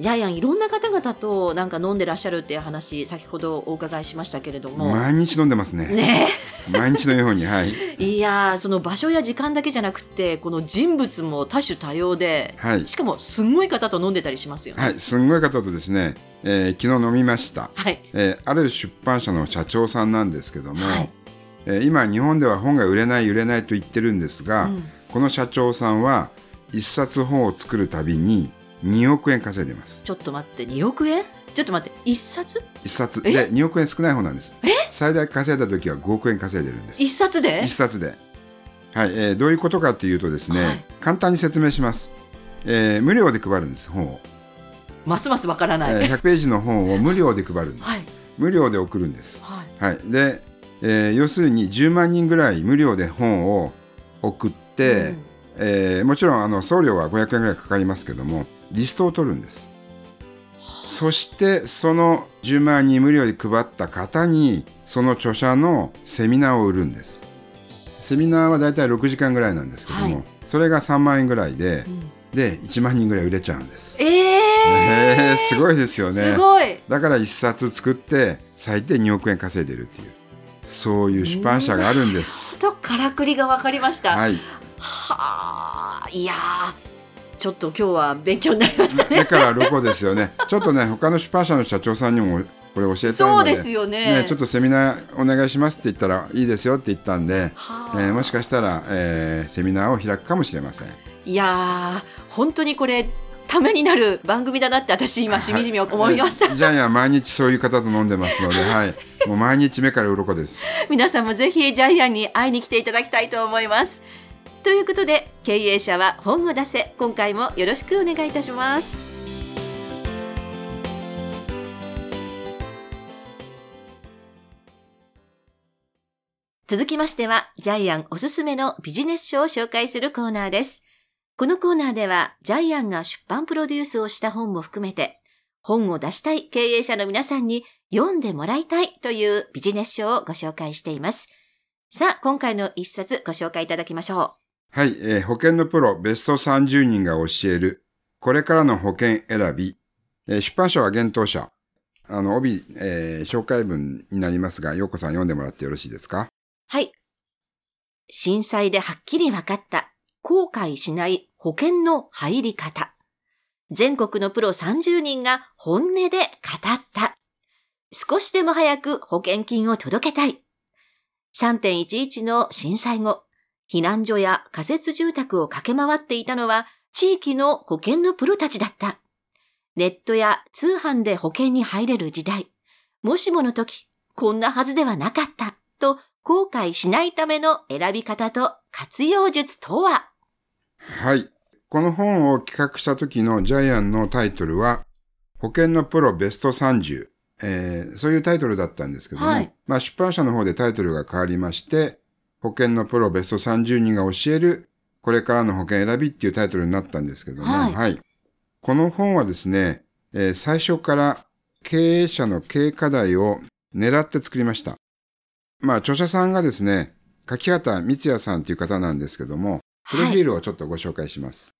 ジャイアンいろんな方々となんか飲んでらっしゃるっていう話先ほどお伺いしましたけれども毎日飲んでますね。ね毎日のように、はい。え いやーその場所や時間だけじゃなくってこの人物も多種多様ではい。しかもすんごい方と飲んでたりしますよねはい、すんごい方とですね、えー昨日飲みました。はいえーある出版社の社長さんなんですけども、はいえー今日本では本が売れない売れないと言ってるんですが、うんこの社長さんは一冊本を作るたびに2億円稼いでます。ちょっと待って2億円？ちょっと待って一冊？一冊え？で2億円少ない方なんです。最大稼いだ時は5億円稼いでるんです。一冊で？一冊で。はい、えーどういうことかというとですね、はい簡単に説明します。えー無料で配るんです、本を。ますますわからない、えー100ページの本を無料で配るんです。はい無料で送るんです。はいはい。で、えー要するに10万人ぐらい無料で本を送って、えーもちろんあの送料は500円ぐらいかかりますけども、リストを取るんです。そしてその10万人無料で配った方にその著者のセミナーを売るんです。セミナーはだいたい6時間ぐらいなんですけども、はいそれが3万円ぐらいでう、んで1万人ぐらい売れちゃうんです。えー、えー、すごいですよね。すごいだから1冊作って最低2億円稼いでるっていうそういう出版社があるんです。とからくりが分かりました、はい、はあいやーちょっと今日は勉強になりましたね目から鱗ですよね。ちょっとね他の出版社の社長さんにもこれ教えたいそうですよねねちょっとセミナーお願いしますって言ったらいいですよって言ったんで、はあえーもしかしたら、えーセミナーを開くかもしれません。いやー本当にこれためになる番組だなって私今しみじみ思いました、はいジャイアンは毎日そういう方と飲んでますので、はい、もう毎日目から鱗です。皆さんもぜひジャイアンに会いに来ていただきたいと思いますということで経営者は本を出せ今回もよろしくお願いいたします続きましては、ジャイアンおすすめのビジネス書を紹介するコーナーです。このコーナーでは、ジャイアンが出版プロデュースをした本も含めて、本を出したい経営者の皆さんに読んでもらいたいというビジネス書をご紹介しています。さあ、今回の一冊ご紹介いただきましょうはい、えー保険のプロベスト30人が教える、これからの保険選び、えー出版社は幻冬社。あの、帯、えー紹介文になりますが、ようこさん読んでもらってよろしいですか？はい。震災ではっきり分かった、後悔しない保険の入り方。全国のプロ30人が本音で語った。少しでも早く保険金を届けたい。3.11の震災後、避難所や仮設住宅を駆け回っていたのは地域の保険のプロたちだった。ネットや通販で保険に入れる時代。もしもの時、こんなはずではなかった。と後悔しないための選び方と活用術とは？はい。この本を企画した時のジャイアンのタイトルは、保険のプロベスト30。えーそういうタイトルだったんですけども、はいまあ出版社の方でタイトルが変わりまして、保険のプロベスト30人が教える、これからの保険選びっていうタイトルになったんですけども、はいこの本はですね、えー最初から経営者の経営課題を狙って作りました。まあ著者さんがですね、柿畑光也さんという方なんですけども、プロフィールをちょっとご紹介します。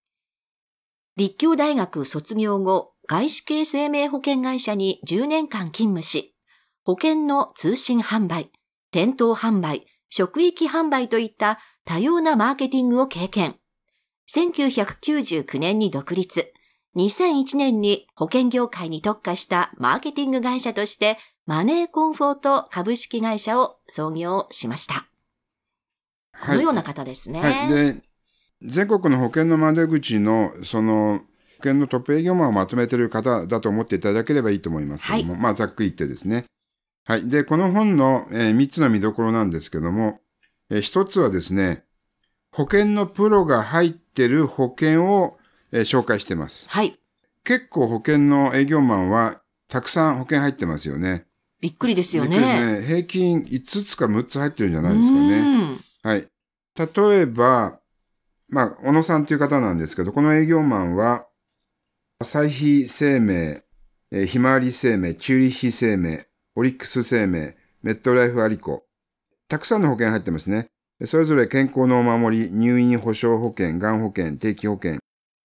立教大学卒業後、外資系生命保険会社に10年間勤務し、保険の通信販売、店頭販売、職域販売といった多様なマーケティングを経験。1999年に独立。2001年に保険業界に特化したマーケティング会社としてマネーコンフォート株式会社を創業しました。このような方ですね。はい。で、全国の保険の窓口の、その、保険のトップ営業マンをまとめている方だと思っていただければいいと思いますけども、まあ、ざっくり言ってですね。はい。で、この本の、え3つの見どころなんですけども、え1つはですね、保険のプロが入ってる保険を、えー紹介してます。はい。結構保険の営業マンはたくさん保険入ってますよね。びっくりですよね。ね平均5つか6つ入ってるんじゃないですかね。うんはい。例えば、まあ、小野さんという方なんですけど、この営業マンは、朝日生命、えーひまわり生命、チューリッヒ生命、オリックス生命、メットライフアリコ。たくさんの保険入ってますね。それぞれ健康のお守り、入院保障保険、がん保険、定期保険、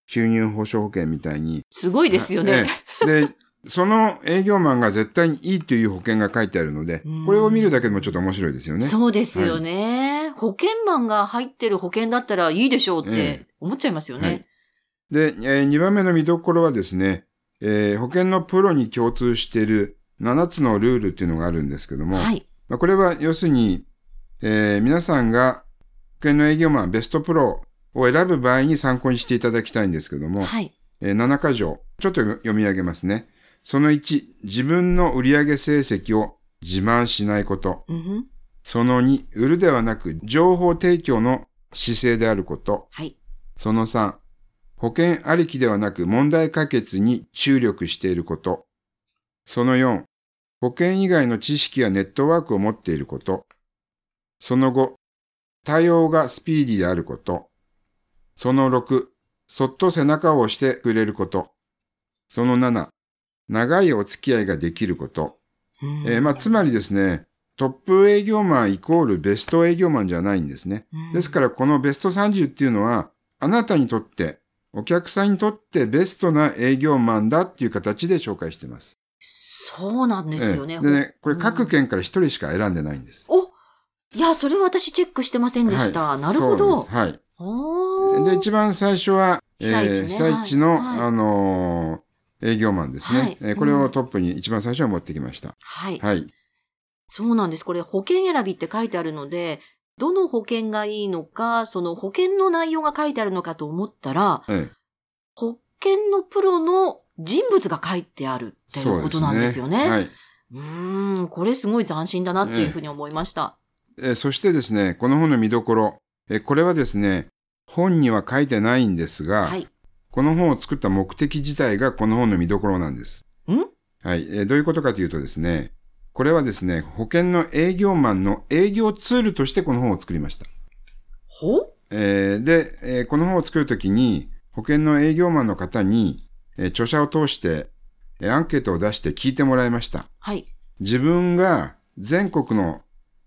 収入保障保険みたいに。すごいですよね。ええで、その営業マンが絶対にいいという保険が書いてあるのでうん、これを見るだけでもちょっと面白いですよね。そうですよね、保険マンが入ってる保険だったらいいでしょうっえて思っちゃいますよね。はいで、え2番目の見どころはですね、えー保険のプロに共通している7つのルールっていうのがあるんですけども、はい。まあ、これは要するに、えー皆さんが保険の営業マンベストプロを選ぶ場合に参考にしていただきたいんですけども、はい。えー7箇条、ちょっと読み上げますね。その1、自分の売上成績を自慢しないこと。うんその2、売るではなく情報提供の姿勢であること。はい。その3、保険ありきではなく問題解決に注力していること。その4、保険以外の知識やネットワークを持っていること。その5、対応がスピーディーであること。その6、そっと背中を押してくれること。その7、長いお付き合いができること。うんえーまあ、つまりですね、トップ営業マンイコールベスト営業マンじゃないんですね。ですから、このベスト30っていうのは、あなたにとって、お客さんにとってベストな営業マンだっていう形で紹介してます。そうなんですよね。ええでね、これ各県から一人しか選んでないんです。おいや、それは私チェックしてませんでした。はいなるほど。はい。で、一番最初は、被災地ね被災地の、はいあのー営業マンですね、はいえーこれをトップに一番最初は持ってきました。はい。はい。そうなんです。これ保険選びって書いてあるので、どの保険がいいのか、その保険の内容が書いてあるのかと思ったら、ええ保険のプロの人物が書いてあるっていうことなんですよね。はい。うーん、これすごい斬新だなっていうふうに思いました。えーそしてですね、この本の見どころ、えーこれはですね、本には書いてないんですが、はい。この本を作った目的自体がこの本の見どころなんです。ん？はい、えーどういうことかというとですね、これはですね、保険の営業マンの営業ツールとしてこの本を作りました。ほえーで、えーこの本を作るときに、保険の営業マンの方に、えー著者を通して、えーアンケートを出して聞いてもらいました。はい。自分が全国の、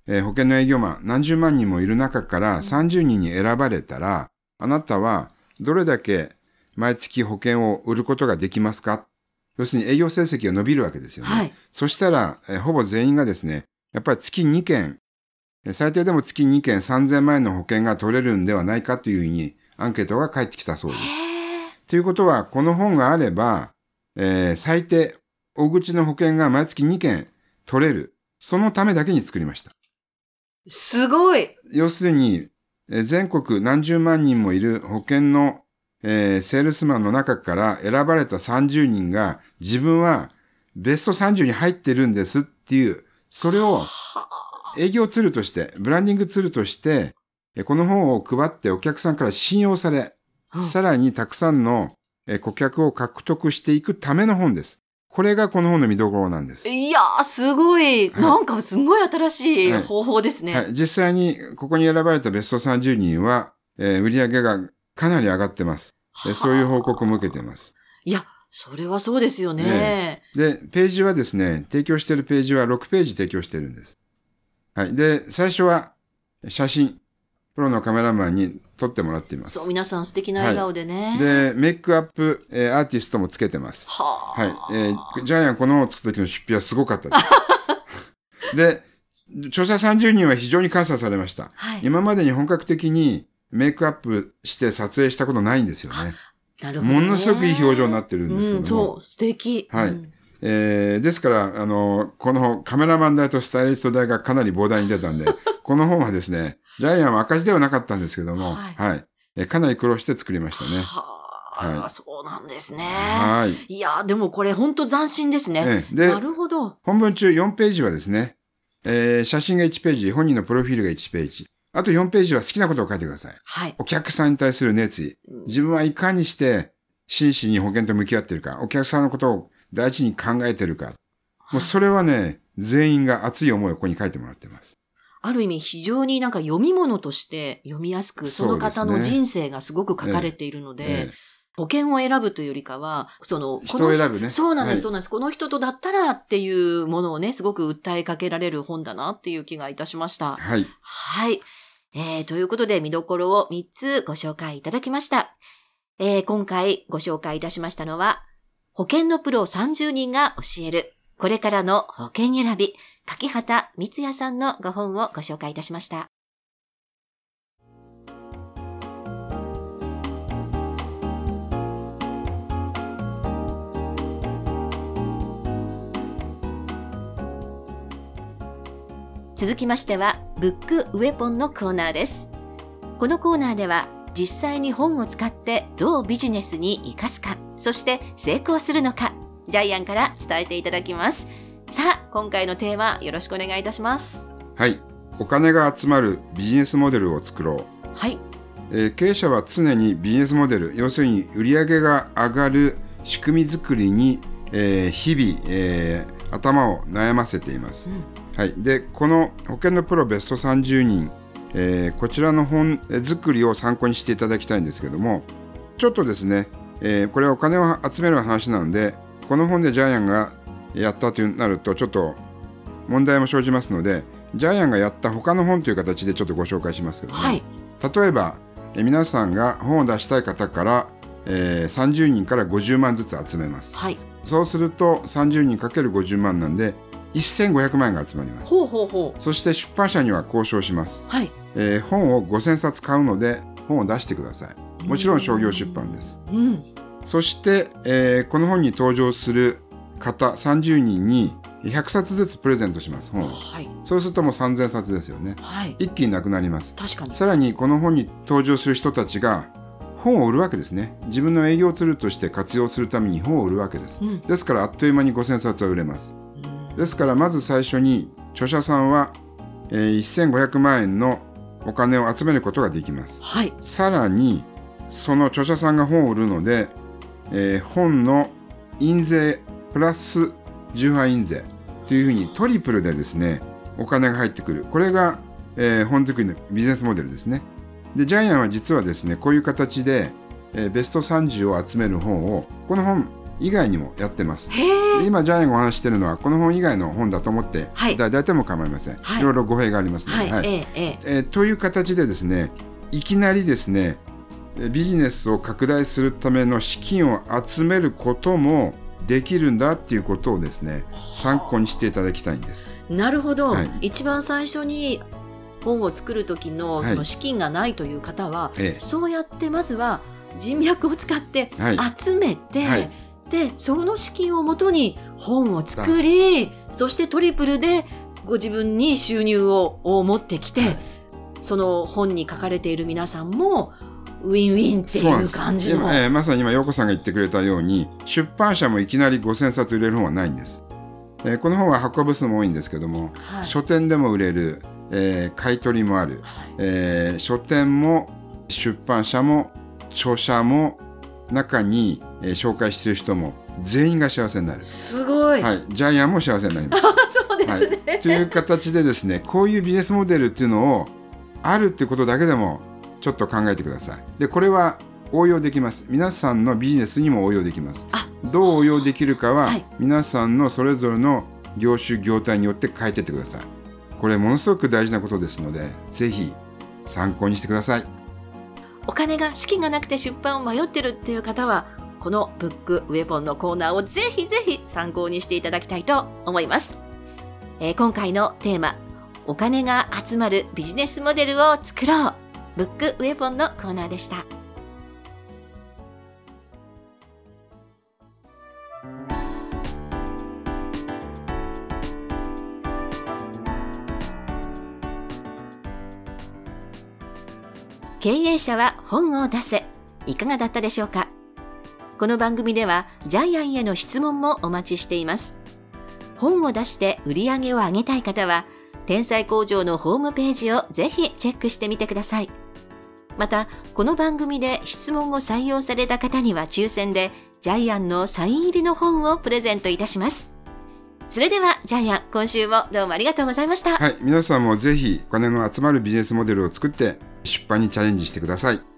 えー保険の営業マン何十万人もいる中から30人に選ばれたら、あなたはどれだけ毎月保険を売ることができますか？要するに営業成績が伸びるわけですよね。はい。そしたら、えーほぼ全員がですね、やっぱり月2件、えー最低でも月2件3000万円の保険が取れるんではないかというふうにアンケートが返ってきたそうです。ということは、この本があれば、えー最低、大口の保険が毎月2件取れる。そのためだけに作りました。すごい要するに、えー全国何十万人もいる保険の、えーセールスマンの中から選ばれた30人が自分はベスト30に入ってるんですっていう、それをは営業ツールとして、ブランディングツールとして、えーこの本を配ってお客さんから信用され、うんさらにたくさんのえー顧客を獲得していくための本です。これがこの本の見どころなんです。いやー、すごい、はいなんかすごい新しいはい方法ですね。はい、実際にここに選ばれたベスト30人は、えー売上がかなり上がってます。えーそういう報告も受けてます。いや、それはそうですよね。で、ページはですね、提供しているページは6ページ提供しているんです。はい。で、最初は写真、プロのカメラマンに撮ってもらっていますそう、。皆さん素敵な笑顔でね。で、メイクアップ、えーアーティストもつけてます。はあ。はい。えージャイアンこの本を作った時の出費はすごかったです。で、著者30人は非常に感謝されました。はい。今までに本格的にメイクアップして撮影したことないんですよね。なるほど、ね。ものすごくいい表情になってるんですけどもうん、そう、素敵。はいうんえーですから、あの、このカメラマン代とスタイリスト代がかなり膨大に出たんで、この本はですね、ジャイアンは赤字ではなかったんですけども、はいはい。えーかなり苦労して作りましたね。はいそうなんですね。はい。いや、でもこれ本当斬新ですね。ええでなるほど。本文中4ページはですね、えー写真が1ページ、本人のプロフィールが1ページ。あと4ページは好きなことを書いてください。はい。お客さんに対する熱意。自分はいかにして真摯に保険と向き合っているか。お客さんのことを大事に考えてるか。もうそれはね、全員が熱い思いをここに書いてもらってます。ある意味非常になんか読み物として読みやすく、その方の人生がすごく書かれているので、ええ保険を選ぶというよりかは、その、こ人のを選ぶね。そうなんです、はいそうなんです。この人とだったらっていうものをね、すごく訴えかけられる本だなっていう気がいたしました。はい。はい。えー、ということで見どころを3つご紹介いただきました。えー、今回ご紹介いたしましたのは、保険のプロ30人が教える、これからの保険選び、柿畑光也さんのご本をご紹介いたしました。続きましては、ブックウェポンのコーナーです。このコーナーでは、実際に本を使ってどうビジネスに活かすか、そして成功するのか、ジャイアンから伝えていただきます。さあ、今回のテーマ、よろしくお願いいたします。はい。お金が集まるビジネスモデルを作ろう。はい。えー経営者は常にビジネスモデル、要するに売上が上がる仕組み作りに、えー日々、えー頭を悩ませています。はい、でこの保険のプロベスト30人、えーこちらの本作りを参考にしていただきたいんですけどもちょっとですね、えーこれはお金を集める話なのでこの本でジャイアンがやったとなるとちょっと問題も生じますのでジャイアンがやった他の本という形でちょっとご紹介しますけども、はい。例えば、えー皆さんが本を出したい方から、えー30人から50万ずつ集めます。はい。そうすると30人かける50万なんで1500万円が集まります。ほうほうほう。そして出版社には交渉します。はい。えー本を5000冊買うので本を出してください。もちろん商業出版です。うん。そして、えーこの本に登場する方30人に100冊ずつプレゼントします。本を。はい。そうするともう3000冊ですよね。はい。一気になくなります。確かに。さらにこの本に登場する人たちが本を売るわけですね。自分の営業ツールとして活用するために本を売るわけです。うん。ですからあっという間に5000冊は売れます。うんですからまず最初に著者さんは、えー1500万円のお金を集めることができます。はい。さらにその著者さんが本を売るので、えー本の印税プラス重版印税というふうにトリプルでですねお金が入ってくるこれが、えー本作りのビジネスモデルですねでジャイアンは実はですねこういう形で、えーベスト30を集める本をこの本以外にもやってます。今ジャイアンがお話ししてるのはこの本以外の本だと思って、はい。だ大体も構いません、はい。いろいろ語弊がありますので、はい。ええ、ええ。えーという形でですねいきなりですねえービジネスを拡大するための資金を集めることもできるんだっていうことをですね参考にしていただきたいんです。なるほど、はい。一番最初に本を作る時のはい。その資金がないという方は、ええ。そうやってまずは人脈を使ってはい。集めて、はいでその資金をもとに本を作りそしてトリプルでご自分に収入をを持ってきて、はい。その本に書かれている皆さんもウィンウィンっていう感じの。今えーまさに今陽子さんが言ってくれたように出版社もいきなり5000冊売れる本はないんです。えーこの本は発行部数も多いんですけども、はい。書店でも売れる、えー買い取りもある、はい。えー書店も出版社も著者も中に、えー紹介している人も全員が幸せになる。すごい、はい、ジャイアンも幸せになります。そうですね。という形でですねこういうビジネスモデルっていうのをあるってことだけでもちょっと考えてください。でこれは応用できます。皆さんのビジネスにも応用できますあ。どう応用できるかは、はい皆さんのそれぞれの業種業態によって変えてってください。これものすごく大事なことですのでぜひ参考にしてください。お金が資金がなくて出版を迷ってるっていう方はこのブックウェポンのコーナーをぜひぜひ参考にしていただきたいと思います、えー今回のテーマお金が集まるビジネスモデルを作ろう。ブックウェポンのコーナーでした。経営者は本を出せ。いかがだったでしょうか？この番組ではジャイアンへの質問もお待ちしています。本を出して売り上げを上げたい方は、天才工場のホームページをぜひチェックしてみてください。また、この番組で質問を採用された方には抽選で、ジャイアンのサイン入りの本をプレゼントいたします。それでは、ジャイアン、今週もどうもありがとうございました。はい、皆さんもぜひお金の集まるビジネスモデルを作って出版にチャレンジしてください。